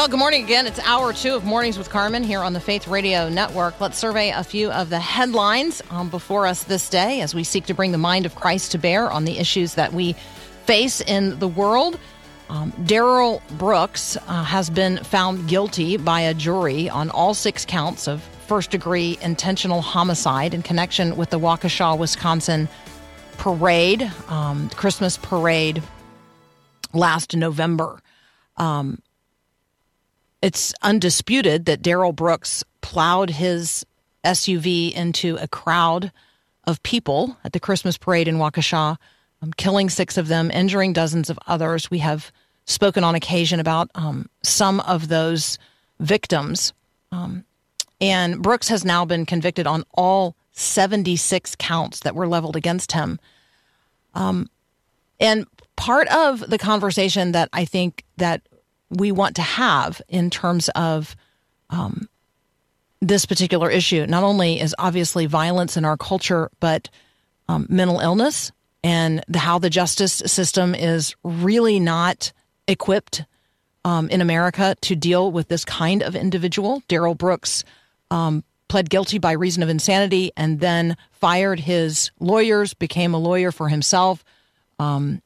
Well, good morning again. It's hour two of Mornings with Carmen here on the Faith Radio Network. Let's survey a few of the headlines um, before us this day as we seek to bring the mind of Christ to bear on the issues that we face in the world. Um, Darrell Brooks uh, has been found guilty by a jury on all six counts of first degree intentional homicide in connection with the Waukesha, Wisconsin parade, um, Christmas parade last November. Um, it's undisputed that Darrell Brooks plowed his SUV into a crowd of people at the Christmas parade in Waukesha, um, killing six of them, injuring dozens of others. We have spoken on occasion about um, some of those victims. Um, and Brooks has now been convicted on all 76 counts that were leveled against him. Um, and part of the conversation that I think that we want to have in terms of um, this particular issue not only is obviously violence in our culture, but um, mental illness and the, how the justice system is really not equipped um, in America to deal with this kind of individual. Darrell Brooks um, pled guilty by reason of insanity and then fired his lawyers, became a lawyer for himself. Um,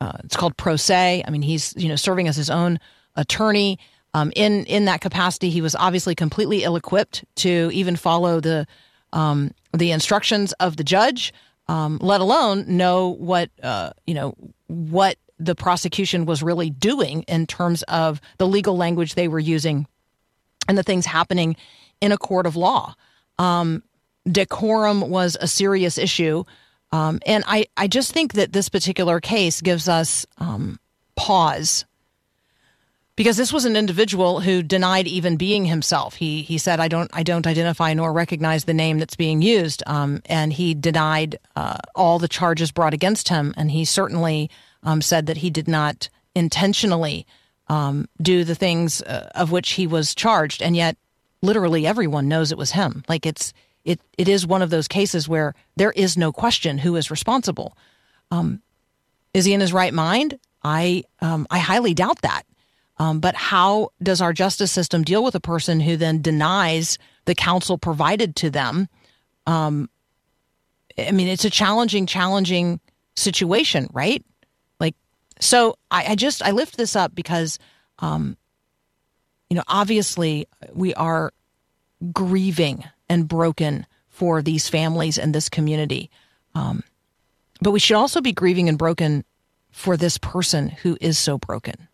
uh, it's called pro se. I mean, he's you know serving as his own attorney. Um, in in that capacity, he was obviously completely ill-equipped to even follow the um, the instructions of the judge, um, let alone know what uh, you know what the prosecution was really doing in terms of the legal language they were using and the things happening in a court of law. Um, decorum was a serious issue. Um, and I, I just think that this particular case gives us um, pause because this was an individual who denied even being himself. He he said, "I don't I don't identify nor recognize the name that's being used," um, and he denied uh, all the charges brought against him. And he certainly um, said that he did not intentionally um, do the things uh, of which he was charged. And yet, literally everyone knows it was him. Like it's it it is one of those cases where there is no question who is responsible. Um, is he in his right mind? I um, I highly doubt that. Um, but how does our justice system deal with a person who then denies the counsel provided to them? Um, I mean, it's a challenging, challenging situation, right? Like, so I, I just I lift this up because, um, you know, obviously we are grieving and broken for these families and this community, um, but we should also be grieving and broken for this person who is so broken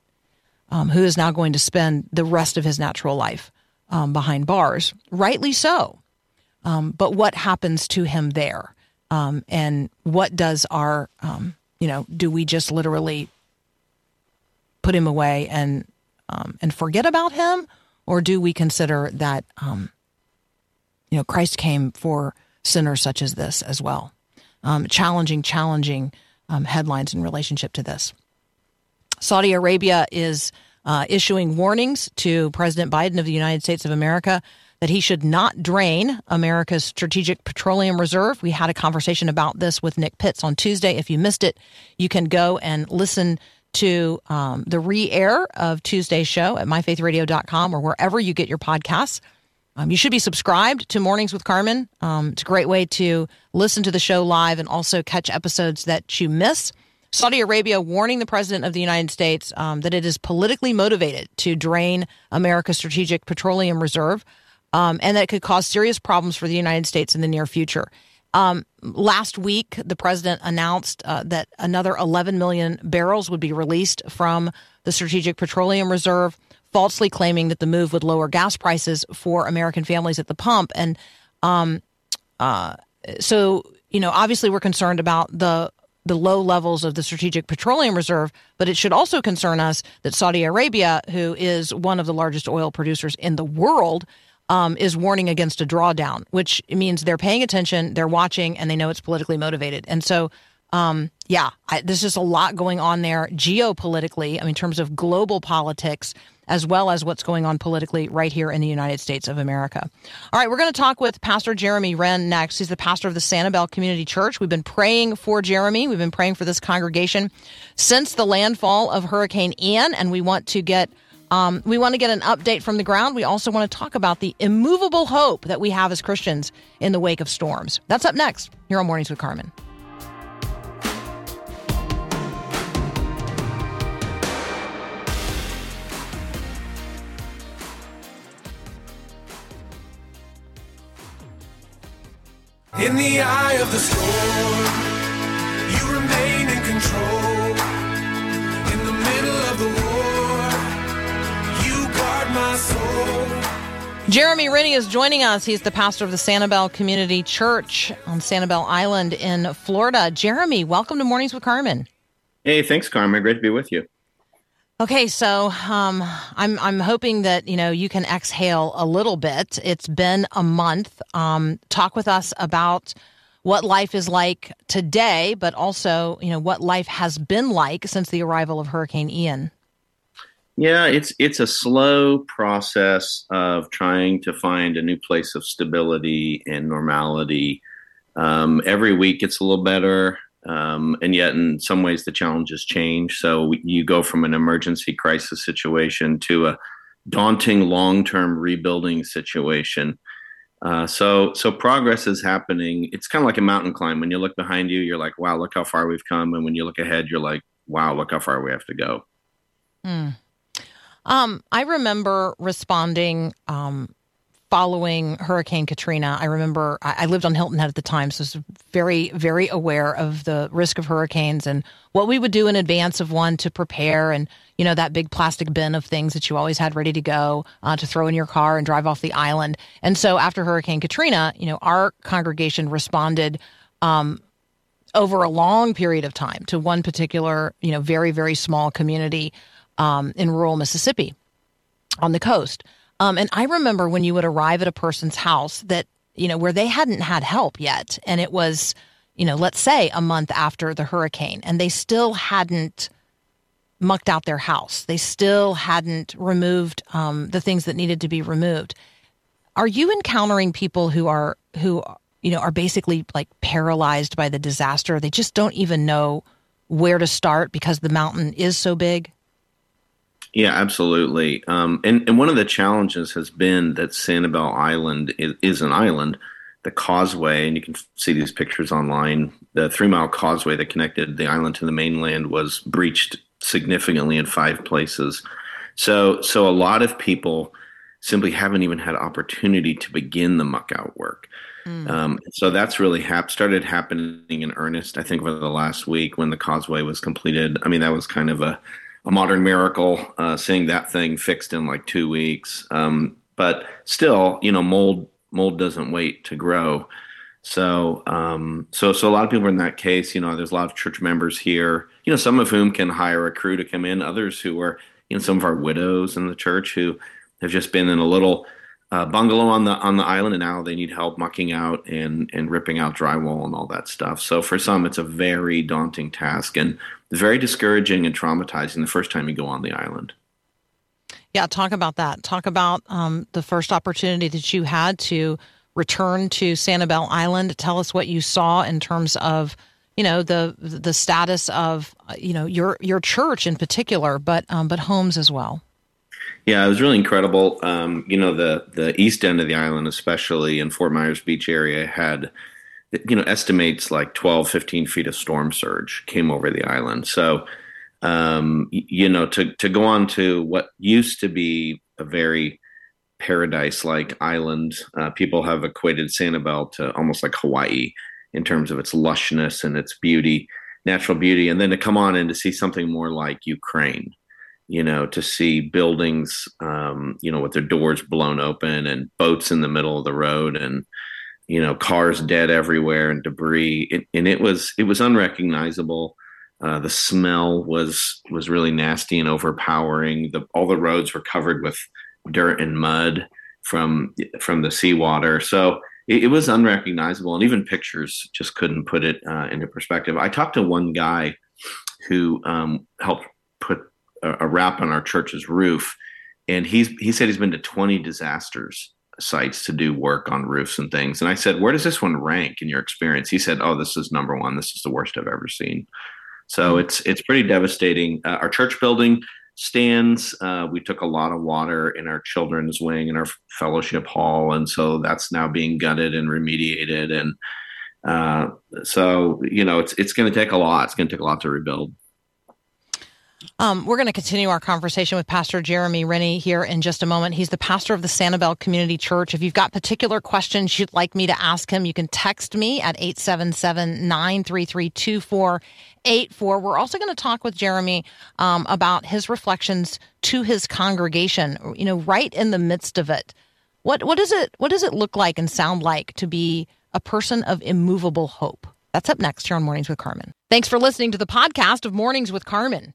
um, who is now going to spend the rest of his natural life um, behind bars, rightly so. Um, but what happens to him there? Um, and what does our, um, you know, do we just literally put him away and um, and forget about him, or do we consider that, you know, Christ came for sinners such as this as well? challenging, challenging headlines in relationship to this. Saudi Arabia is uh, issuing warnings to President Biden of the United States of America that he should not drain America's strategic petroleum reserve. We had a conversation about this with Nick Pitts on Tuesday. If you missed it, you can go and listen to um, the re air of Tuesday's show at myfaithradio.com or wherever you get your podcasts. Um, you should be subscribed to Mornings with Carmen. Um, it's a great way to listen to the show live and also catch episodes that you miss. Saudi Arabia warning the president of the United States um, that it is politically motivated to drain America's strategic petroleum reserve um, and that it could cause serious problems for the United States in the near future. Um, last week, the president announced uh, that another 11 million barrels would be released from the Strategic Petroleum Reserve, falsely claiming that the move would lower gas prices for American families at the pump. And Um, uh, so you know, obviously, we're concerned about the the low levels of the Strategic Petroleum Reserve, but it should also concern us that Saudi Arabia, who is one of the largest oil producers in the world, um, is warning against a drawdown, which means they're paying attention, they're watching, and they know it's politically motivated. And so, um, yeah, I, there's just a lot going on there geopolitically, I mean, in terms of global politics as well as what's going on politically right here in the United States of America. All right, we're going to talk with Pastor Jeramie Rinne next. He's the pastor of the Sanibel Community Church. We've been praying for Jeramie. We've been praying for this congregation since the landfall of Hurricane Ian, and we want to get um, we want to get an update from the ground. We also want to talk about the immovable hope that we have as Christians in the wake of storms. That's up next here on Mornings with Carmen. In the eye of the storm, you remain in control. In the middle of the war, you guard my soul. Jeramie Rinne is joining us. He's the pastor of the Sanibel Community Church on Sanibel Island in Florida. Jeramie, welcome to Mornings with Carmen. Hey, thanks, Carmen. Great to be with you. Okay, so um, I'm I'm hoping that you know you can exhale a little bit. It's been a month. Um, talk with us about what life is like today, but also you know what life has been like since the arrival of Hurricane Ian. Yeah, it's it's a slow process of trying to find a new place of stability and normality. Um, every week it's a little better. Um, and yet, in some ways, the challenges change. So you go from an emergency crisis situation to a daunting long-term rebuilding situation. Uh, so, so progress is happening. It's kind of like a mountain climb. When you look behind you, you're like, "Wow, look how far we've come," and when you look ahead, you're like, "Wow, look how far we have to go." Um, I remember responding um, following Hurricane Katrina. I remember I, lived on Hilton Head at the time, so I was very, very aware of the risk of hurricanes and what we would do in advance of one to prepare. And you know that big plastic bin of things that you always had ready to go uh, to throw in your car and drive off the island. And so after Hurricane Katrina, you know our congregation responded. Um, over a long period of time to one particular, you know, very, very small community um, in rural Mississippi on the coast. Um, and I remember when you would arrive at a person's house that, you know, where they hadn't had help yet. And it was, you know, let's say a month after the hurricane, and they still hadn't mucked out their house. They still hadn't removed um, the things that needed to be removed. Are you encountering people who are, who, you know, are basically like paralyzed by the disaster? They just don't even know where to start because the mountain is so big? Yeah, absolutely. Um, and and one of the challenges has been that Sanibel Island is, is an island. The causeway, and you can see these pictures online. The three mile causeway that connected the island to the mainland was breached significantly in five places. So so a lot of people simply haven't even had opportunity to begin the muck out work. Um, so that's really hap- started happening in earnest. I think over the last week when the causeway was completed. I mean, that was kind of a a modern miracle, uh, seeing that thing fixed in like two weeks. Um, but still, you know, mold mold doesn't wait to grow. So, um, so, so a lot of people in that case. You know, there's a lot of church members here. You know, some of whom can hire a crew to come in. Others who are, you know, some of our widows in the church who have just been in a little uh, bungalow on the on the island, and now they need help mucking out and and ripping out drywall and all that stuff. So for some, it's a very daunting task and very discouraging and traumatizing the first time you go on the island. Yeah, talk about that. Talk about um, the first opportunity that you had to return to Sanibel Island. Tell us what you saw in terms of, you know, the the status of, you know, your your church in particular, but um, but homes as well. Yeah, it was really incredible. Um, you know, the the east end of the island, especially in Fort Myers Beach area, had you know estimates like 12, 15 feet of storm surge came over the island. So, um, you know, to to go on to what used to be a very paradise-like island, uh, people have equated Sanibel to almost like Hawaii in terms of its lushness and its beauty, natural beauty, and then to come on and to see something more like Ukraine you know, to see buildings, um, you know, with their doors blown open and boats in the middle of the road and you know, cars dead everywhere and debris, it, and it was it was unrecognizable. Uh, the smell was was really nasty and overpowering. The, all the roads were covered with dirt and mud from from the seawater, so it, it was unrecognizable. And even pictures just couldn't put it uh, into perspective. I talked to one guy who um, helped a, wrap on our church's roof, and he's he said he's been to twenty disasters sites to do work on roofs and things. And I said, where does this one rank in your experience? He said, oh, this is number one. This is the worst I've ever seen. So it's it's pretty devastating. Uh, our church building stands. Uh, we took a lot of water in our children's wing and our fellowship hall, and so that's now being gutted and remediated. And uh, so you know, it's it's going to take a lot. It's going to take a lot to rebuild. Um, we're going to continue our conversation with Pastor Jeramie Rinne here in just a moment. He's the pastor of the Sanibel Community Church. If you've got particular questions you'd like me to ask him, you can text me at 877 933 2484. We're also going to talk with Jeramie um, about his reflections to his congregation, you know, right in the midst of it. What, what, is it, what does it look like and sound like to be a person of immovable hope? That's up next here on Mornings with Carmen. Thanks for listening to the podcast of Mornings with Carmen.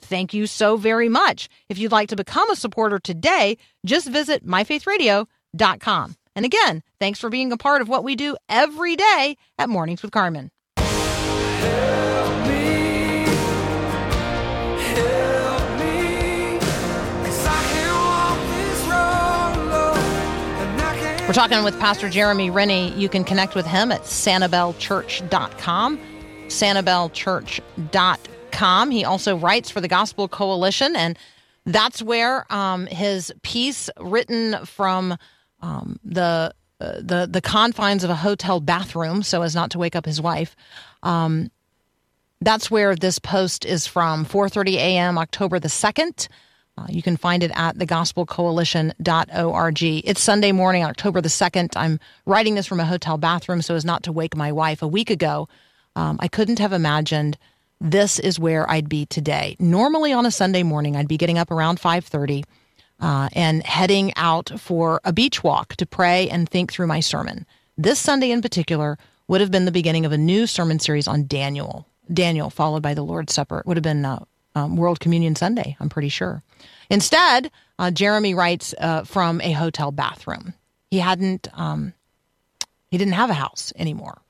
Thank you so very much. If you'd like to become a supporter today, just visit myfaithradio.com. And again, thanks for being a part of what we do every day at Mornings with Carmen. We're talking with Pastor Jeramie Rinne. You can connect with him at sanibelchurch.com, sanibelchurch.com. He also writes for the Gospel Coalition, and that's where um, his piece written from um, the uh, the the confines of a hotel bathroom, so as not to wake up his wife. Um, that's where this post is from 4.30 a.m october the 2nd uh, you can find it at thegospelcoalition.org it's sunday morning october the 2nd i'm writing this from a hotel bathroom so as not to wake my wife a week ago. Um, i couldn't have imagined this is where i'd be today normally on a sunday morning i'd be getting up around 5.30 uh, and heading out for a beach walk to pray and think through my sermon this sunday in particular would have been the beginning of a new sermon series on daniel Daniel, followed by the Lord's Supper. It would have been uh, um, World Communion Sunday, I'm pretty sure. Instead, uh, Jeramie writes uh, from a hotel bathroom. He hadn't, um, he didn't have a house anymore.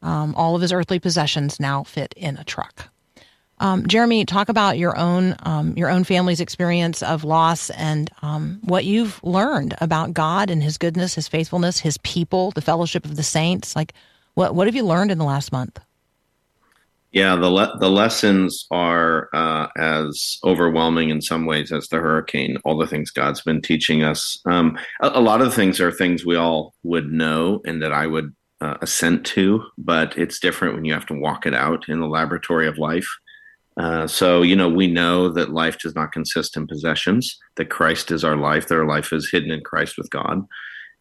Um, all of his earthly possessions now fit in a truck. Um, Jeramie, talk about your own um, your own family's experience of loss and um, what you've learned about God and His goodness, His faithfulness, His people, the fellowship of the saints. Like, what what have you learned in the last month? Yeah, the le- the lessons are uh, as overwhelming in some ways as the hurricane. All the things God's been teaching us. Um, a, a lot of the things are things we all would know and that I would uh, assent to, but it's different when you have to walk it out in the laboratory of life. Uh, so you know, we know that life does not consist in possessions. That Christ is our life. That our life is hidden in Christ with God.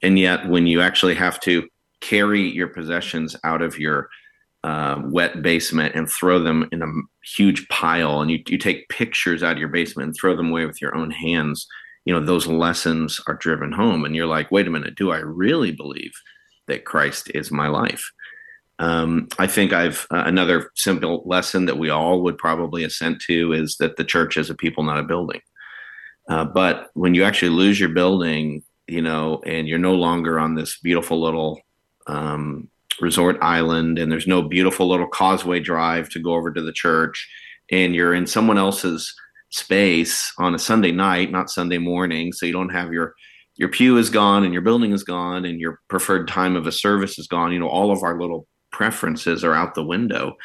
And yet, when you actually have to carry your possessions out of your uh, wet basement and throw them in a huge pile and you, you take pictures out of your basement and throw them away with your own hands you know those lessons are driven home and you're like wait a minute do i really believe that christ is my life. Um, i think i've uh, another simple lesson that we all would probably assent to is that the church is a people not a building. Uh, but when you actually lose your building you know and you're no longer on this beautiful little um, resort island and there's no beautiful little causeway drive to go over to the church and you're in someone else's space on a Sunday night, not Sunday morning, so you don't have your your pew is gone and your building is gone and your preferred time of a service is gone. You know, all of our little preferences are out the window.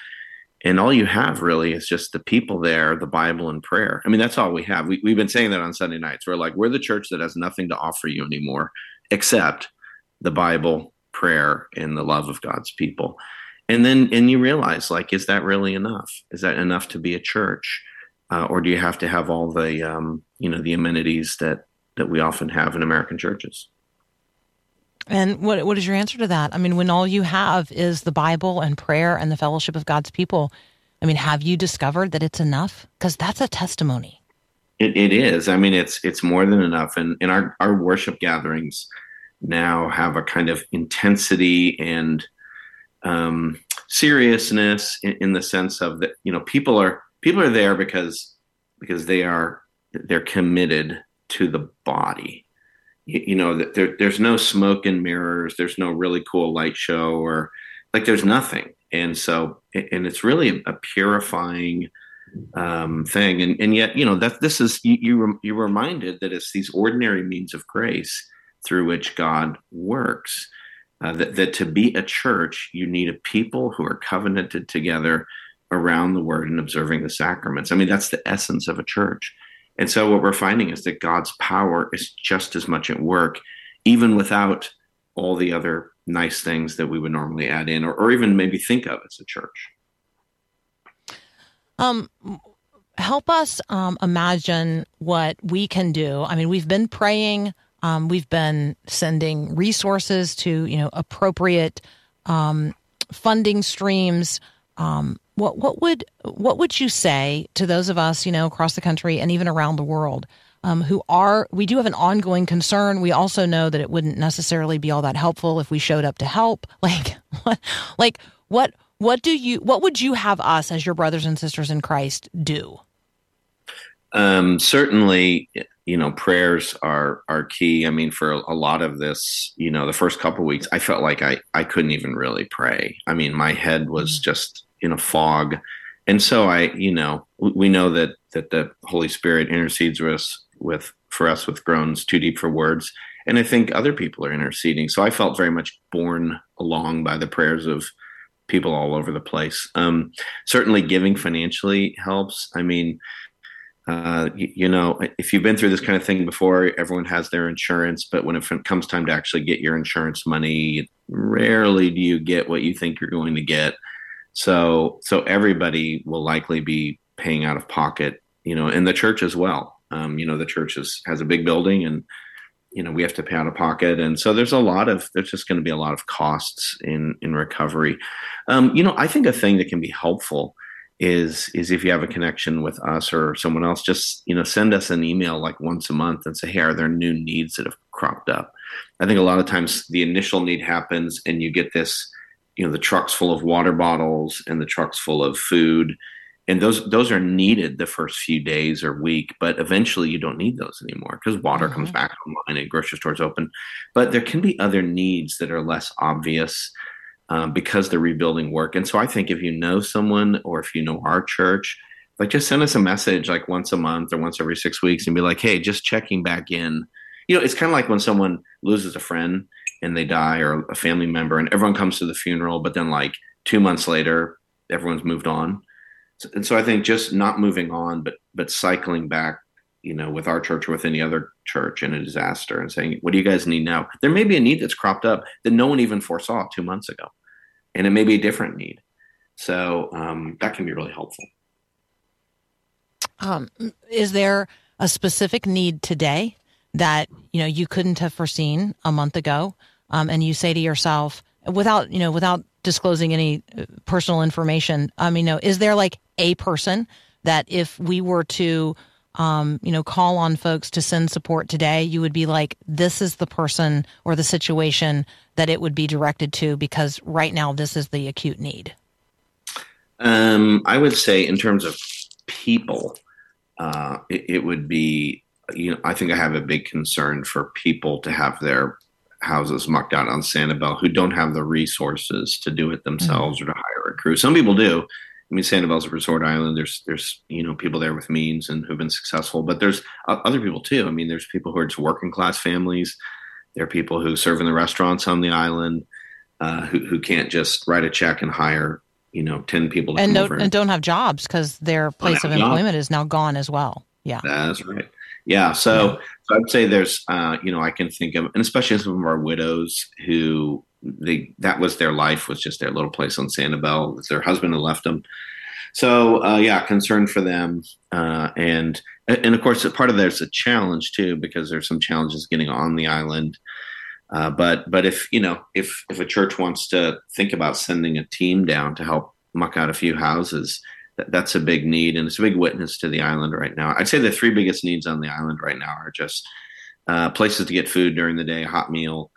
And all you have really is just the people there, the Bible and prayer. I mean, that's all we have. We, we've been saying that on Sunday nights. We're like, we're the church that has nothing to offer you anymore except the Bible, prayer and the love of God's people. and then and you realize like is that really enough is that enough to be a church uh, or do you have to have all the um, you know the amenities that that we often have in american churches and what what is your answer to that? I mean, when all you have is the Bible and prayer and the fellowship of God's people, I mean, have you discovered that it's enough? Because that's a testimony. It, it is. I mean, it's it's more than enough. And in our our worship gatherings now have a kind of intensity and um, seriousness in, in the sense of that you know people are people are there because because they are they're committed to the body. You, you know that there, there's no smoke and mirrors there's no really cool light show or like there's nothing. And so and it's really a purifying um, thing. And and yet you know that this is you you you're reminded that it's these ordinary means of grace through which God works uh, that, that to be a church you need a people who are covenanted together around the word and observing the sacraments. I mean that's the essence of a church and so what we're finding is that God's power is just as much at work, even without all the other nice things that we would normally add in or, or even maybe think of as a church. Um, help us um, imagine what we can do. I mean, we've been praying, um, we've been sending resources to you know appropriate um, funding streams. Um, what what would what would you say to those of us, you know, across the country and even around the world, um, who are we do have an ongoing concern. We also know that it wouldn't necessarily be all that helpful if we showed up to help. Like what like what what do you what would you have us as your brothers and sisters in Christ do? Um, certainly, you know, prayers are are key. I mean, for a, lot of this, you know, the first couple weeks, I felt like I I couldn't even really pray. I mean, my head was mm. just in a fog. And so I, you know, we know that that the Holy Spirit intercedes with us with for us with groans too deep for words. And I think other people are interceding. So I felt very much borne along by the prayers of people all over the place. Um, certainly, giving financially helps. I mean, uh, you, you, know, if you've been through this kind of thing before, everyone has their insurance, but when it comes time to actually get your insurance money, rarely do you get what you think you're going to get. So so everybody will likely be paying out of pocket, you know, and the church as well. Um, you know, the church is, has a big building and you know we have to pay out of pocket. And so there's a lot of there's just going to be a lot of costs in in recovery. Um, you know i think a thing that can be helpful is is if you have a connection with us or someone else just you know send us an email like once a month and say hey are there new needs that have cropped up? I think a lot of times the initial need happens and you get this you know the trucks full of water bottles and the trucks full of food. And those those are needed the first few days or week but eventually you don't need those anymore because water mm-hmm. comes back online and grocery stores open. But there can be other needs that are less obvious um, because they're rebuilding work. And so i think if you know someone or if you know our church like just send us a message like once a month or once every six weeks and be like hey just checking back in. You know it's kind of like when someone loses a friend and they die or a family member and everyone comes to the funeral but then like two months later everyone's moved on. And so i think just not moving on but but cycling back you know with our church or with any other church in a disaster and saying what do you guys need now? There may be a need that's cropped up that no one even foresaw two months ago and it may be a different need. So um, that can be really helpful. Um, is there a specific need today that you know you couldn't have foreseen a month ago um, and you say to yourself without you know without disclosing any uh, personal information i mean no is there like a person that if we were to um, you know call on folks to send support today you would be like this is the person or the situation that it would be directed to because right now this is the acute need? Um, i would say in terms of people uh, it, it would be you know i think i have a big concern for people to have their houses mucked out on Sanibel who don't have the resources to do it themselves mm-hmm. or to hire a crew. Some people do. I mean, Sanibel's a resort island. There's, there's, you know, people there with means and who've been successful, but there's other people too. I mean, there's people who are just working class families. There are people who serve in the restaurants on the island, uh, who, who can't just write a check and hire, you know, 10 people and don't, and don't have jobs because their place of employment is now gone as well. Yeah. That's right. Yeah. So, yeah. so I'd say there's, uh, you know, I can think of, and especially some of our widows who they that was their life was just their little place on Sanibel. Their husband who left them. So uh, yeah, concern for them, uh, and and of course part of there's a challenge too because there's some challenges getting on the island. Uh, but but if you know if if a church wants to think about sending a team down to help muck out a few houses, that's a big need and it's a big witness to the island right now. I'd say the three biggest needs on the island right now are just uh, places to get food during the day, hot meal,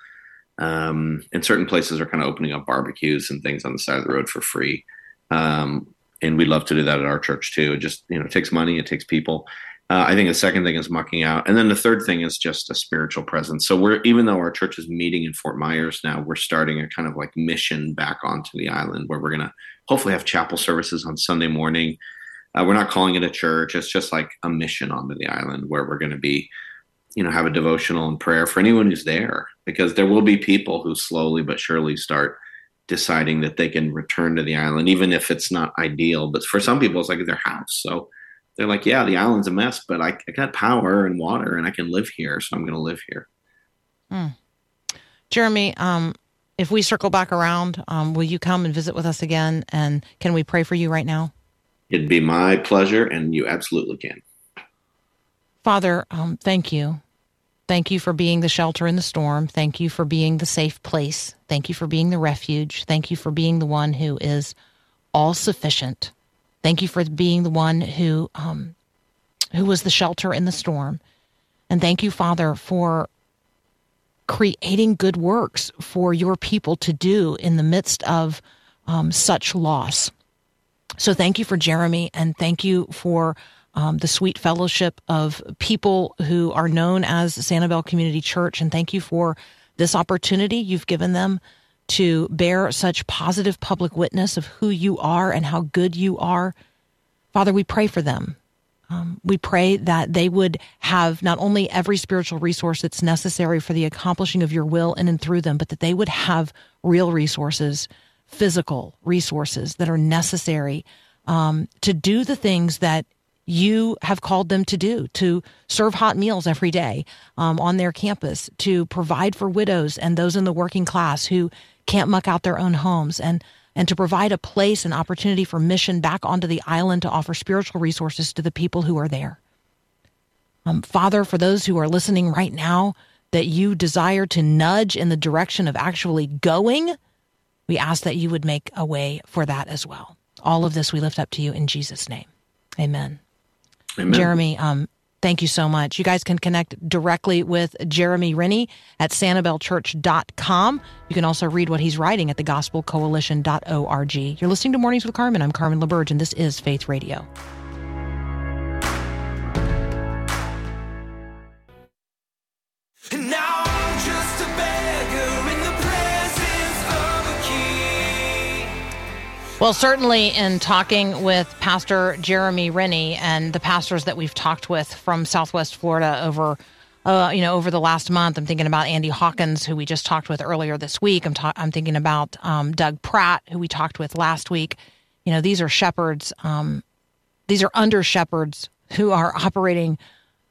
um, and certain places are kind of opening up barbecues and things on the side of the road for free. Um, and we'd love to do that at our church too. It just you know it takes money, it takes people. Uh, I think the second thing is mucking out, and then the third thing is just a spiritual presence. So we're even though our church is meeting in Fort Myers now, we're starting a kind of like mission back onto the island where we're gonna hopefully have chapel services on Sunday morning. Uh, we're not calling it a church; it's just like a mission onto the island where we're going to be, you know, have a devotional and prayer for anyone who's there, because there will be people who slowly but surely start deciding that they can return to the island, even if it's not ideal. But for some people, it's like their house. So they're like, yeah, the island's a mess, but I, I got power and water and I can live here. So I'm going to live here. Jeramie, um, if we circle back around, um, will you come and visit with us again? And can we pray for you right now? It'd be my pleasure, and you absolutely can. Father, um, thank you. Thank you for being the shelter in the storm. Thank you for being the safe place. Thank you for being the refuge. Thank you for being the one who is all sufficient. Thank you for being the one who um, who was the shelter in the storm. And thank you, Father, for creating good works for your people to do in the midst of um, such loss. So thank you for Jeramie and thank you for um, the sweet fellowship of people who are known as Sanibel Community Church. And thank you for this opportunity you've given them to bear such positive public witness of who you are and how good you are. Father, we pray for them. Um, we pray that they would have not only every spiritual resource that's necessary for the accomplishing of your will in and through them, but that they would have real resources, physical resources that are necessary um, to do the things that you have called them to do to serve hot meals every day um, on their campus, to provide for widows and those in the working class who can't muck out their own homes, and and to provide a place and opportunity for mission back onto the island to offer spiritual resources to the people who are there. Um, Father, for those who are listening right now, that you desire to nudge in the direction of actually going, we ask that you would make a way for that as well. All of this we lift up to you in Jesus' name. Amen. Amen. Jeramie, um, thank you so much. You guys can connect directly with Jeramie Rinne at sanibelchurch.com. You can also read what he's writing at thegospelcoalition.org. You're listening to Mornings with Carmen. I'm Carmen LaBerge, and this is Faith Radio. Well, certainly in talking with Pastor Jeramie Rinne and the pastors that we've talked with from Southwest Florida over, uh, you know, over the last month, I'm thinking about Andy Hawkins, who we just talked with earlier this week. I'm, ta- I'm thinking about um, Doug Pratt, who we talked with last week. You know, these are shepherds, um, these are under shepherds who are operating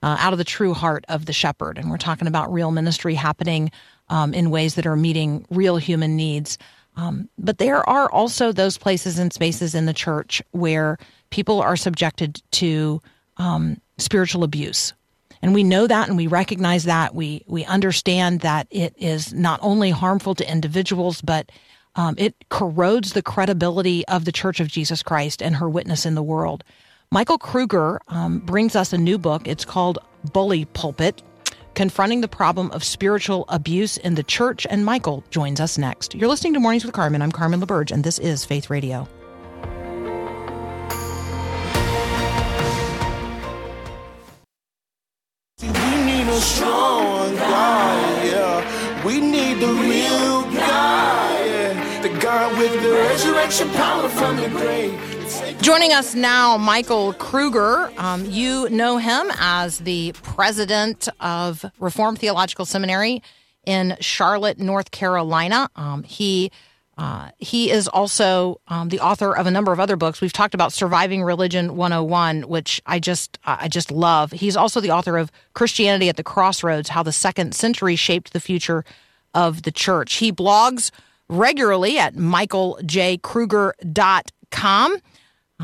uh, out of the true heart of the shepherd. And we're talking about real ministry happening um, in ways that are meeting real human needs. Um, but there are also those places and spaces in the church where people are subjected to um, spiritual abuse. And we know that and we recognize that. We, we understand that it is not only harmful to individuals, but um, it corrodes the credibility of the Church of Jesus Christ and her witness in the world. Michael Kruger um, brings us a new book. It's called Bully Pulpit Confronting the Problem of Spiritual Abuse in the Church. And Michael joins us next. You're listening to Mornings with Carmen. I'm Carmen LaBerge, and this is Faith Radio. We need a strong God, yeah. We need the real God, yeah. The God with the resurrection power from the grave. Joining us now, Michael Kruger. Um, you know him as the president of Reformed Theological Seminary in Charlotte, North Carolina. Um, he uh, he is also um, the author of a number of other books. We've talked about Surviving Religion 101, which I just I just love. He's also the author of Christianity at the Crossroads: How the Second Century Shaped the Future of the church. He blogs regularly at michaeljkruger.com.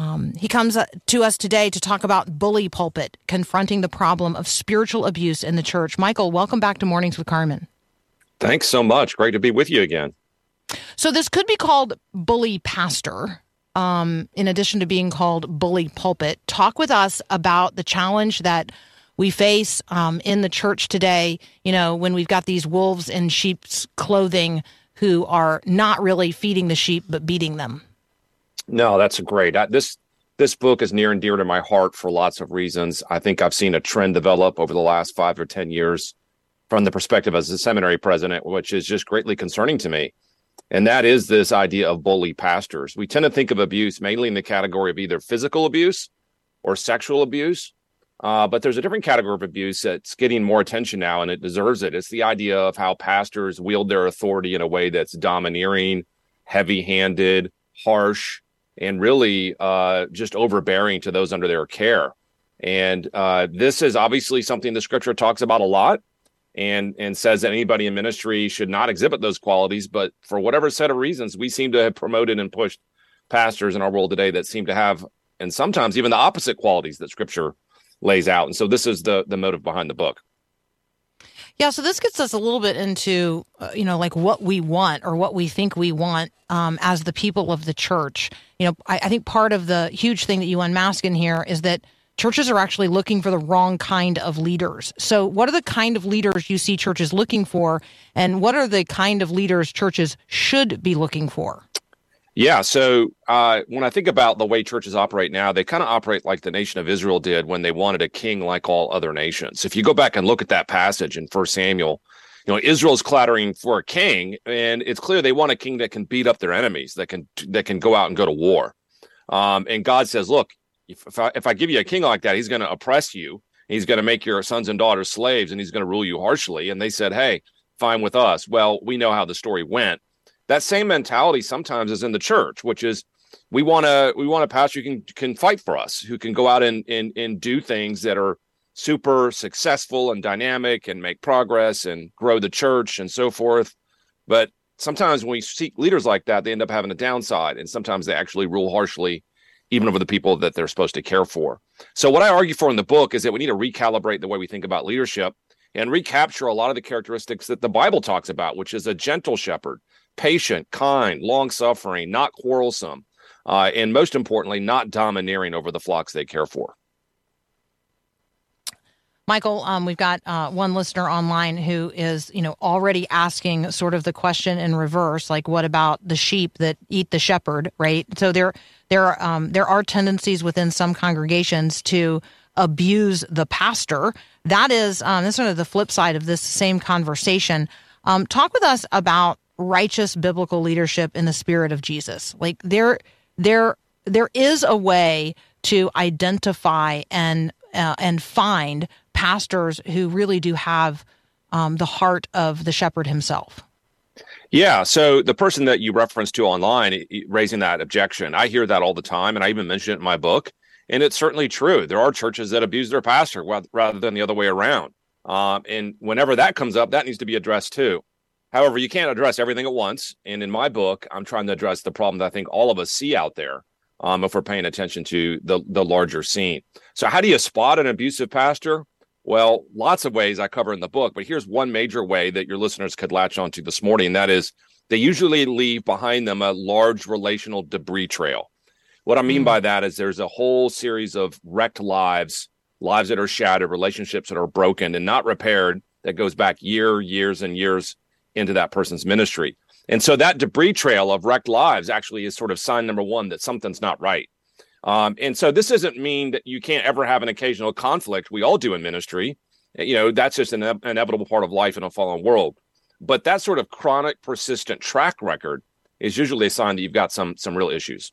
Um, he comes uh, to us today to talk about bully pulpit, confronting the problem of spiritual abuse in the church. Michael, welcome back to Mornings with Carmen. Thanks so much. Great to be with you again. So this could be called bully pastor. Um, in addition to being called bully pulpit, talk with us about the challenge that we face um, in the church today. You know, when we've got these wolves in sheep's clothing who are not really feeding the sheep but beating them. No, that's great. I, this this book is near and dear to my heart for lots of reasons. I think I've seen a trend develop over the last five or ten years from the perspective as a seminary president, which is just greatly concerning to me. And that is this idea of bully pastors. We tend to think of abuse mainly in the category of either physical abuse or sexual abuse. Uh, but there's a different category of abuse that's getting more attention now, and it deserves it. It's the idea of how pastors wield their authority in a way that's domineering, heavy handed, harsh, and really uh, just overbearing to those under their care. And uh, this is obviously something the scripture talks about a lot and and says that anybody in ministry should not exhibit those qualities but for whatever set of reasons we seem to have promoted and pushed pastors in our world today that seem to have and sometimes even the opposite qualities that scripture lays out and so this is the the motive behind the book yeah so this gets us a little bit into uh, you know like what we want or what we think we want um, as the people of the church you know I, I think part of the huge thing that you unmask in here is that churches are actually looking for the wrong kind of leaders. So, what are the kind of leaders you see churches looking for, and what are the kind of leaders churches should be looking for? Yeah. So, uh, when I think about the way churches operate now, they kind of operate like the nation of Israel did when they wanted a king like all other nations. If you go back and look at that passage in First Samuel, you know Israel's clattering for a king, and it's clear they want a king that can beat up their enemies, that can that can go out and go to war. Um, and God says, "Look, if, if I, if I give you a king like that, he's going to oppress you. He's going to make your sons and daughters slaves, and he's going to rule you harshly. And they said, "Hey, fine with us." Well, we know how the story went. That same mentality sometimes is in the church, which is we want to we want a pastor who can can fight for us, who can go out and and and do things that are super successful and dynamic and make progress and grow the church and so forth. But sometimes when we seek leaders like that, they end up having a downside, and sometimes they actually rule harshly even over the people that they're supposed to care for. So, what I argue for in the book is that we need to recalibrate the way we think about leadership and recapture a lot of the characteristics that the Bible talks about, which is a gentle shepherd, patient, kind, long suffering, not quarrelsome, uh, and most importantly, not domineering over the flocks they care for. Michael, um, we've got uh, one listener online who is, you know, already asking sort of the question in reverse, like, what about the sheep that eat the shepherd, right? So there, there are um, there are tendencies within some congregations to abuse the pastor. That is, um, that's sort of the flip side of this same conversation. Um, talk with us about righteous biblical leadership in the spirit of Jesus. Like there, there, there is a way to identify and uh, and find pastors who really do have um, the heart of the shepherd himself. Yeah. So the person that you referenced to online raising that objection, I hear that all the time. And I even mention it in my book. And it's certainly true. There are churches that abuse their pastor rather than the other way around. Um, and whenever that comes up, that needs to be addressed too. However, you can't address everything at once. And in my book, I'm trying to address the problem that I think all of us see out there um, if we're paying attention to the, the larger scene. So, how do you spot an abusive pastor? Well, lots of ways I cover in the book, but here's one major way that your listeners could latch onto this morning. And that is they usually leave behind them a large relational debris trail. What I mean mm. by that is there's a whole series of wrecked lives, lives that are shattered, relationships that are broken and not repaired that goes back year, years, and years into that person's ministry. And so that debris trail of wrecked lives actually is sort of sign number one that something's not right. Um, and so this doesn't mean that you can't ever have an occasional conflict. We all do in ministry. You know, that's just an inevitable part of life in a fallen world. But that sort of chronic, persistent track record is usually a sign that you've got some some real issues.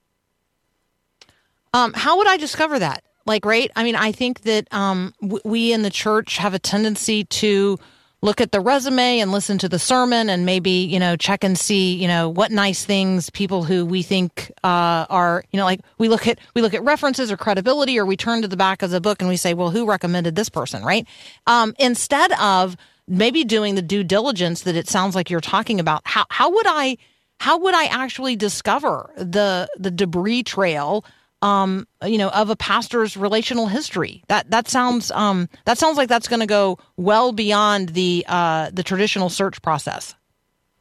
Um, how would I discover that? Like, right? I mean, I think that um, w- we in the church have a tendency to look at the resume and listen to the sermon and maybe you know check and see you know what nice things people who we think uh, are you know like we look at we look at references or credibility or we turn to the back of the book and we say well who recommended this person right um, instead of maybe doing the due diligence that it sounds like you're talking about. How how would I how would I actually discover the the debris trail? Um, you know, of a pastor's relational history. That that sounds um, that sounds like that's going to go well beyond the uh, the traditional search process.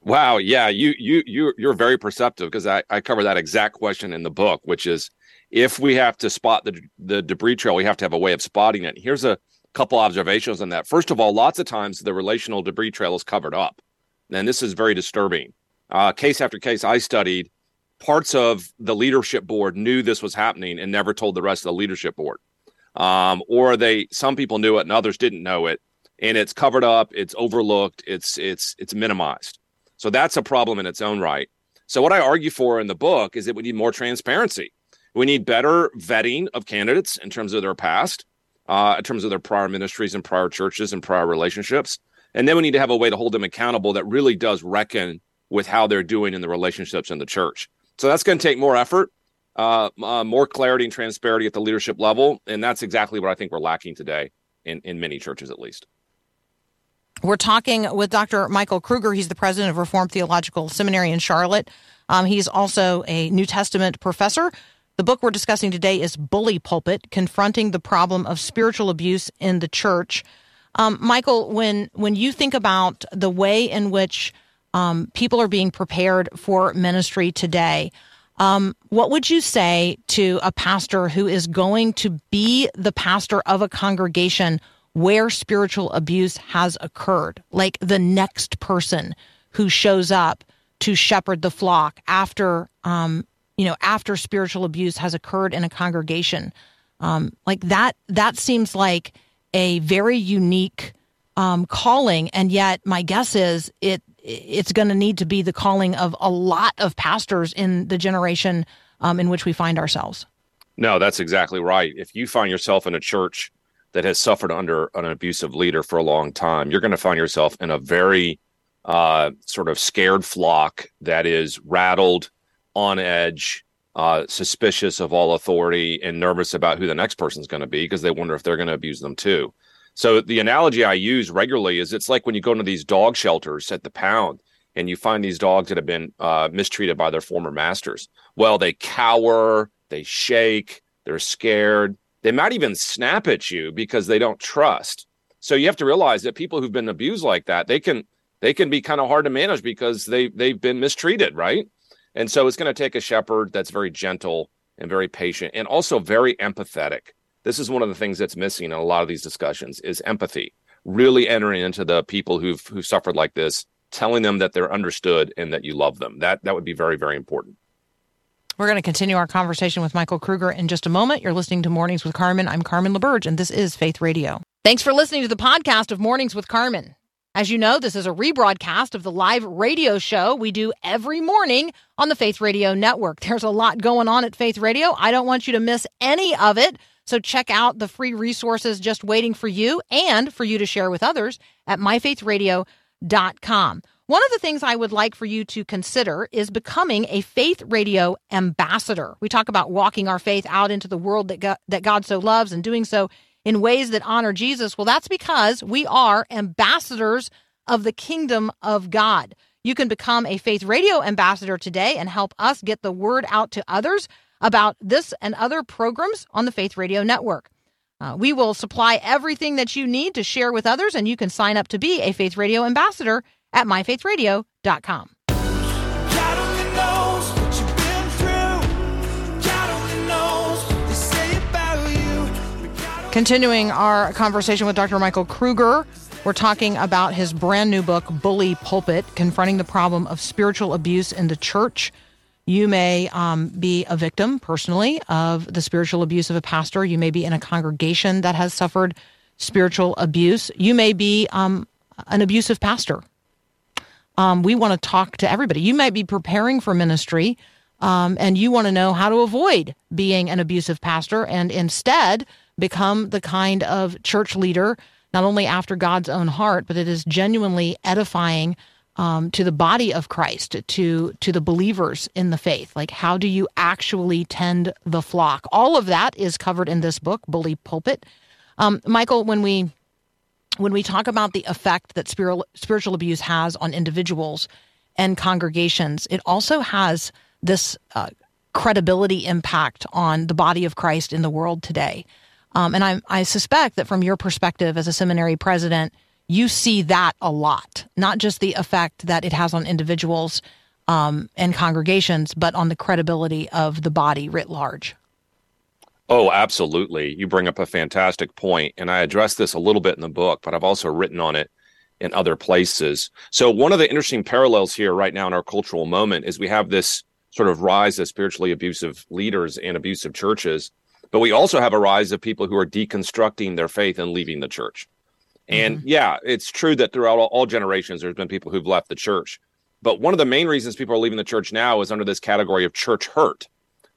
Wow, yeah, you you you you're very perceptive because I, I cover that exact question in the book, which is if we have to spot the the debris trail, we have to have a way of spotting it. Here's a couple observations on that. First of all, lots of times the relational debris trail is covered up, and this is very disturbing. Uh, case after case I studied, parts of the leadership board knew this was happening and never told the rest of the leadership board, um, or they some people knew it and others didn't know it, and it's covered up, it's overlooked, it's it's it's minimized. So that's a problem in its own right. So what I argue for in the book is that we need more transparency. We need better vetting of candidates in terms of their past uh, in terms of their prior ministries and prior churches and prior relationships. And then we need to have a way to hold them accountable that really does reckon with how they're doing in the relationships in the church. So that's going to take more effort, uh, uh, more clarity and transparency at the leadership level. And that's exactly what I think we're lacking today in, in many churches, at least. We're talking with Dr. Michael Kruger. He's the president of Reformed Theological Seminary in Charlotte. Um, he's also a New Testament professor the book we're discussing today is Bully Pulpit Confronting the Problem of Spiritual Abuse in the Church. Um, Michael, when, when you think about the way in which um, people are being prepared for ministry today, um, what would you say to a pastor who is going to be the pastor of a congregation where spiritual abuse has occurred? Like the next person who shows up to shepherd the flock after um, you know, after spiritual abuse has occurred in a congregation. Um, like that, that seems like a very unique um, calling, and yet my guess is it it's going to need to be the calling of a lot of pastors in the generation um, in which we find ourselves. No, that's exactly right. If you find yourself in a church that has suffered under an abusive leader for a long time, you're going to find yourself in a very uh, sort of scared flock that is rattled on edge, uh, suspicious of all authority, and nervous about who the next person's going to be because they wonder if they're going to abuse them too. So the analogy I use regularly is it's like when you go into these dog shelters at the pound and you find these dogs that have been uh, mistreated by their former masters. Well, they cower, they shake, they're scared. They might even snap at you because they don't trust. So you have to realize that people who've been abused like that, they can they can be kind of hard to manage because they they've been mistreated, right? And so it's going to take a shepherd that's very gentle and very patient and also very empathetic. This is one of the things that's missing in a lot of these discussions is empathy. Really entering into the people who've who suffered like this, telling them that they're understood and that you love them. That that would be very very important. We're going to continue our conversation with Michael Kruger in just a moment. You're listening to Mornings with Carmen. I'm Carmen LaBerge, and this is Faith Radio. Thanks for listening to the podcast of Mornings with Carmen. As you know, this is a rebroadcast of the live radio show we do every morning on the Faith Radio Network. There's a lot going on at Faith Radio. I don't want you to miss any of it. So check out the free resources just waiting for you and for you to share with others at myfaithradio.com. One of the things I would like for you to consider is becoming a Faith Radio ambassador. We talk about walking our faith out into the world that God, that God so loves and doing so in ways that honor Jesus? Well, that's because we are ambassadors of the kingdom of God. You can become a Faith Radio ambassador today and help us get the word out to others about this and other programs on the Faith Radio Network. Uh, we will supply everything that you need to share with others, and you can sign up to be a Faith Radio ambassador at myfaithradio.com. God only knows what you've been through. God only knows what they say about you. But God only Continuing our conversation with Dr. Michael Kruger, we're talking about his brand new book, Bully Pulpit Confronting the Problem of Spiritual Abuse in the Church. You may um, be a victim personally of the spiritual abuse of a pastor. You may be in a congregation that has suffered spiritual abuse. You may be um, an abusive pastor. Um, we want to talk to everybody. You might be preparing for ministry um, and you want to know how to avoid being an abusive pastor and instead become the kind of church leader, not only after God's own heart, but it is genuinely edifying um, to the body of Christ, to to the believers in the faith. Like, how do you actually tend the flock? All of that is covered in this book, Bully Pulpit. Um, Michael, when we when we talk about the effect that spiritual spiritual abuse has on individuals and congregations, it also has this uh, credibility impact on the body of Christ in the world today. Um, and I, I suspect that from your perspective as a seminary president, you see that a lot, not just the effect that it has on individuals um, and congregations, but on the credibility of the body writ large. Oh, absolutely. You bring up a fantastic point, and I address this a little bit in the book, but I've also written on it in other places. So, one of the interesting parallels here right now in our cultural moment is we have this sort of rise of spiritually abusive leaders and abusive churches, but we also have a rise of people who are deconstructing their faith and leaving the church. And mm-hmm. yeah, it's true that throughout all, all generations, there's been people who've left the church. But one of the main reasons people are leaving the church now is under this category of church hurt,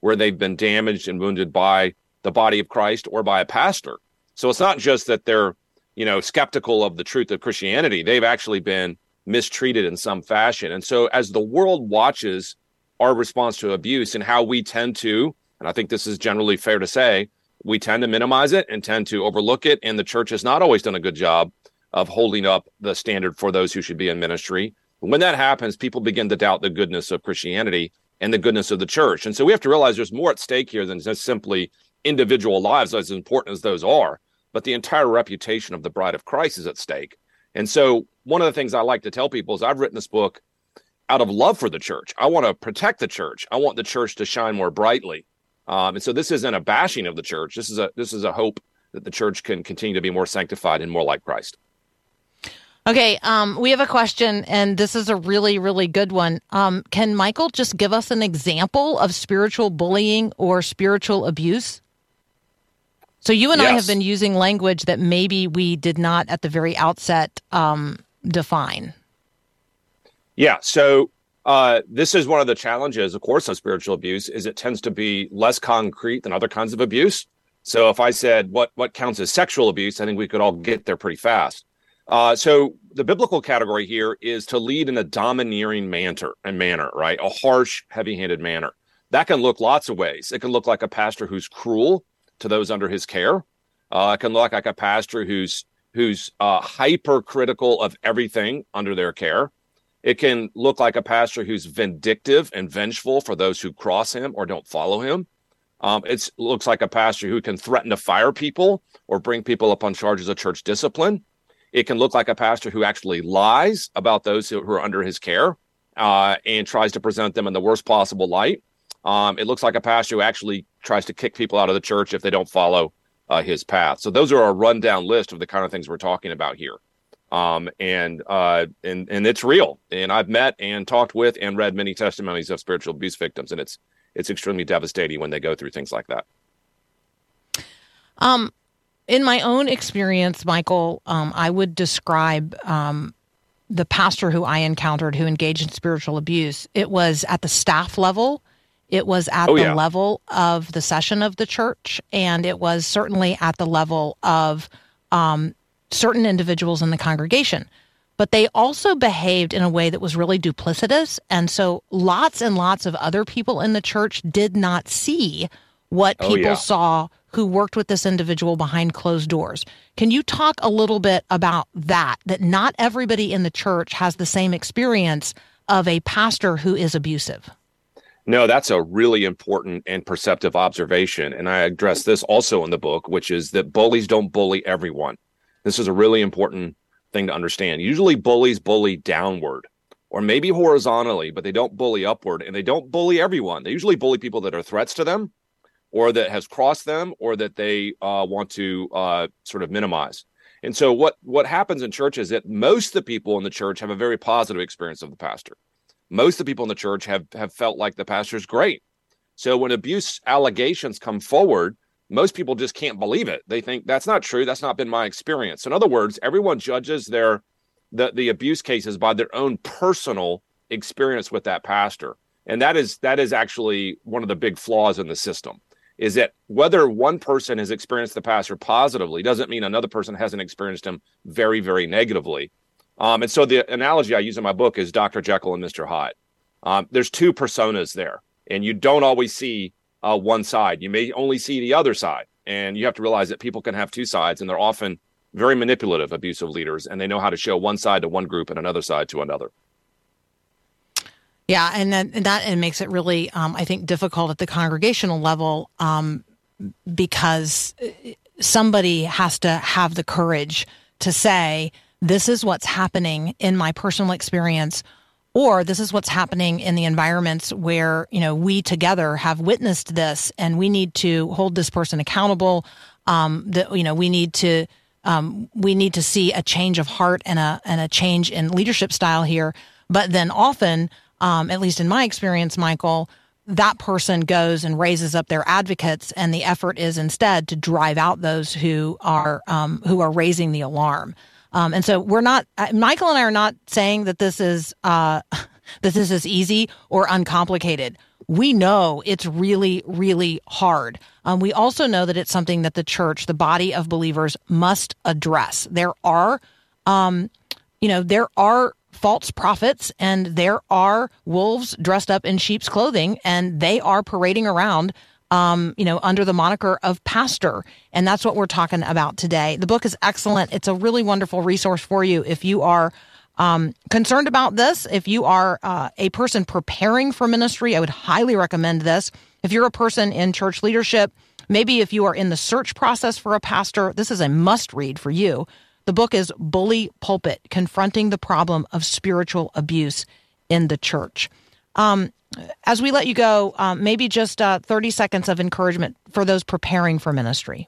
where they've been damaged and wounded by the body of Christ or by a pastor. So it's not just that they're, you know, skeptical of the truth of Christianity. They've actually been mistreated in some fashion. And so as the world watches our response to abuse and how we tend to, and I think this is generally fair to say, we tend to minimize it and tend to overlook it. And the church has not always done a good job of holding up the standard for those who should be in ministry. When that happens, people begin to doubt the goodness of Christianity and the goodness of the church. And so we have to realize there's more at stake here than just simply individual lives, as important as those are, but the entire reputation of the bride of Christ is at stake. And so one of the things I like to tell people is I've written this book out of love for the church. I want to protect the church. I want the church to shine more brightly. Um, and so this isn't a bashing of the church. This is a this is a hope that the church can continue to be more sanctified and more like Christ. Okay, um, we have a question, and this is a really, really good one. Um, can Michael just give us an example of spiritual bullying or spiritual abuse? So you and yes. I have been using language that maybe we did not at the very outset um, define. Yeah. So uh, this is one of the challenges, of course, of spiritual abuse is it tends to be less concrete than other kinds of abuse. So if I said what what counts as sexual abuse, I think we could all get there pretty fast. Uh, so the biblical category here is to lead in a domineering manner and manner, right? A harsh, heavy-handed manner. That can look lots of ways. It can look like a pastor who's cruel to those under his care. Uh, it can look like a pastor who's who's uh, hypercritical of everything under their care. It can look like a pastor who's vindictive and vengeful for those who cross him or don't follow him. Um, it looks like a pastor who can threaten to fire people or bring people up on charges of church discipline. It can look like a pastor who actually lies about those who, who are under his care uh, and tries to present them in the worst possible light. Um, it looks like a pastor who actually tries to kick people out of the church if they don't follow uh, his path. So those are a rundown list of the kind of things we're talking about here. Um, and uh, and and it's real. And I've met and talked with and read many testimonies of spiritual abuse victims, and it's it's extremely devastating when they go through things like that. Um, in my own experience, Michael, um, I would describe um, the pastor who I encountered who engaged in spiritual abuse. It was at the staff level it was at oh, the yeah. level of the session of the church, and it was certainly at the level of um, certain individuals in the congregation. But they also behaved in a way that was really duplicitous. And so lots and lots of other people in the church did not see what Oh, people yeah. saw who worked with this individual behind closed doors. Can you talk a little bit about that? That not everybody in the church has the same experience of a pastor who is abusive. No, that's a really important and perceptive observation. And I address this also in the book, which is that bullies don't bully everyone. This is a really important thing to understand. Usually, bullies bully downward or maybe horizontally, but they don't bully upward and they don't bully everyone. They usually bully people that are threats to them or that has crossed them or that they uh, want to uh, sort of minimize. And so, what, what happens in church is that most of the people in the church have a very positive experience of the pastor most of the people in the church have have felt like the pastor's great. So when abuse allegations come forward, most people just can't believe it. They think that's not true. That's not been my experience. In other words, everyone judges their the the abuse cases by their own personal experience with that pastor. And that is that is actually one of the big flaws in the system. Is that whether one person has experienced the pastor positively doesn't mean another person hasn't experienced him very, very negatively. Um, and so the analogy I use in my book is Dr. Jekyll and Mr. Hyde. Um, there's two personas there, and you don't always see uh, one side. You may only see the other side, and you have to realize that people can have two sides, and they're often very manipulative, abusive leaders, and they know how to show one side to one group and another side to another. Yeah, and then and that it makes it really, um, I think, difficult at the congregational level um, because somebody has to have the courage to say, "This is what's happening in my personal experience." Or this is what's happening in the environments where you know we together have witnessed this, and we need to hold this person accountable. Um, that you know we need to um, we need to see a change of heart and a and a change in leadership style here. But then often um, at least in my experience, Michael, that person goes and raises up their advocates, and the effort is instead to drive out those who are um, who are raising the alarm. Um, and so we're not. Uh, Michael and I are not saying that this is uh, that this is easy or uncomplicated. We know it's really, really hard. Um, we also know that it's something that the church, the body of believers, must address. There are, um, you know, there are false prophets and there are wolves dressed up in sheep's clothing and they are parading around um, you know, under the moniker of pastor. And that's what we're talking about today. The book is excellent. It's a really wonderful resource for you if you are um, concerned about this. If you are uh, a person preparing for ministry, I would highly recommend this. If you're a person in church leadership, maybe if you are in the search process for a pastor, this is a must read for you. The book is Bully Pulpit Confronting the Problem of Spiritual Abuse in the Church. Um, as we let you go, um, maybe just uh, 30 seconds of encouragement for those preparing for ministry.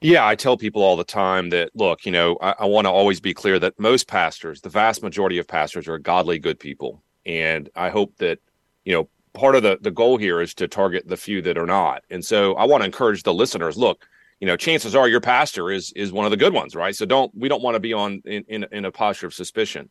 Yeah, I tell people all the time that, look, you know, I, I want to always be clear that most pastors, the vast majority of pastors, are godly, good people. And I hope that, you know, part of the, the goal here is to target the few that are not. And so I want to encourage the listeners look, you know, chances are your pastor is is one of the good ones, right? So don't we don't want to be on in, in, in a posture of suspicion.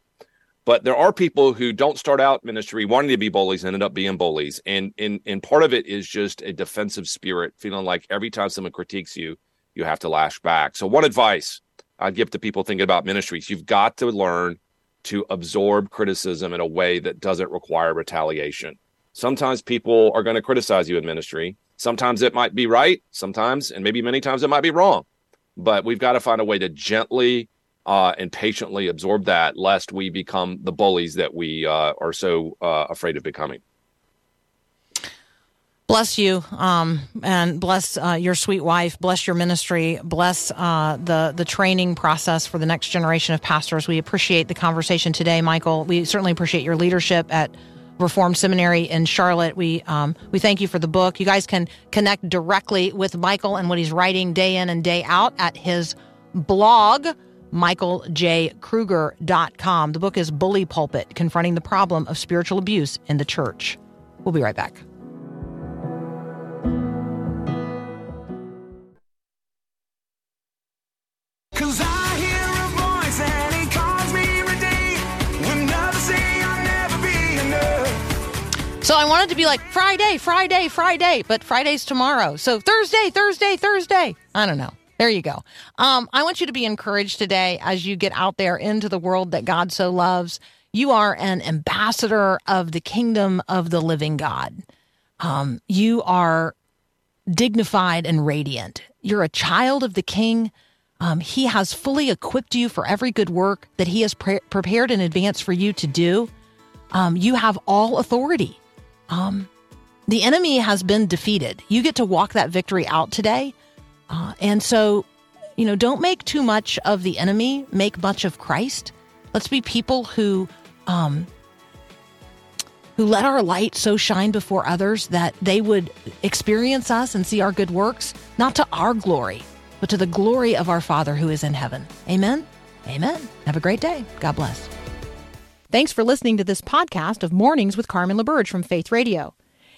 But there are people who don't start out ministry wanting to be bullies and end up being bullies. And and and part of it is just a defensive spirit, feeling like every time someone critiques you, you have to lash back. So one advice I'd give to people thinking about ministries, you've got to learn to absorb criticism in a way that doesn't require retaliation. Sometimes people are going to criticize you in ministry Sometimes it might be right, sometimes, and maybe many times it might be wrong. But we've got to find a way to gently uh, and patiently absorb that, lest we become the bullies that we uh, are so uh, afraid of becoming. Bless you, um, and bless uh, your sweet wife. Bless your ministry. Bless uh, the the training process for the next generation of pastors. We appreciate the conversation today, Michael. We certainly appreciate your leadership at Reformed Seminary in Charlotte. We um, we thank you for the book. You guys can connect directly with Michael and what he's writing day in and day out at his blog, michaeljkruger.com. The book is Bully Pulpit Confronting the Problem of Spiritual Abuse in the Church. We'll be right back. Cause I hear a voice and he calls me every day. When others say I'll never be enough. So I wanted to be like Friday, Friday, Friday, but Friday's tomorrow. So Thursday, Thursday, Thursday. I don't know. There you go. Um, I want you to be encouraged today as you get out there into the world that God so loves. You are an ambassador of the kingdom of the living God. Um, you are dignified and radiant. You're a child of the King. Um, he has fully equipped you for every good work that He has pre- prepared in advance for you to do. Um, you have all authority. Um, the enemy has been defeated. You get to walk that victory out today. Uh, and so, you know, don't make too much of the enemy, make much of Christ. Let's be people who um, who let our light so shine before others that they would experience us and see our good works, not to our glory, but to the glory of our Father who is in heaven. Amen. Amen. Have a great day. God bless. Thanks for listening to this podcast of Mornings with Carmen LaBerge from Faith Radio.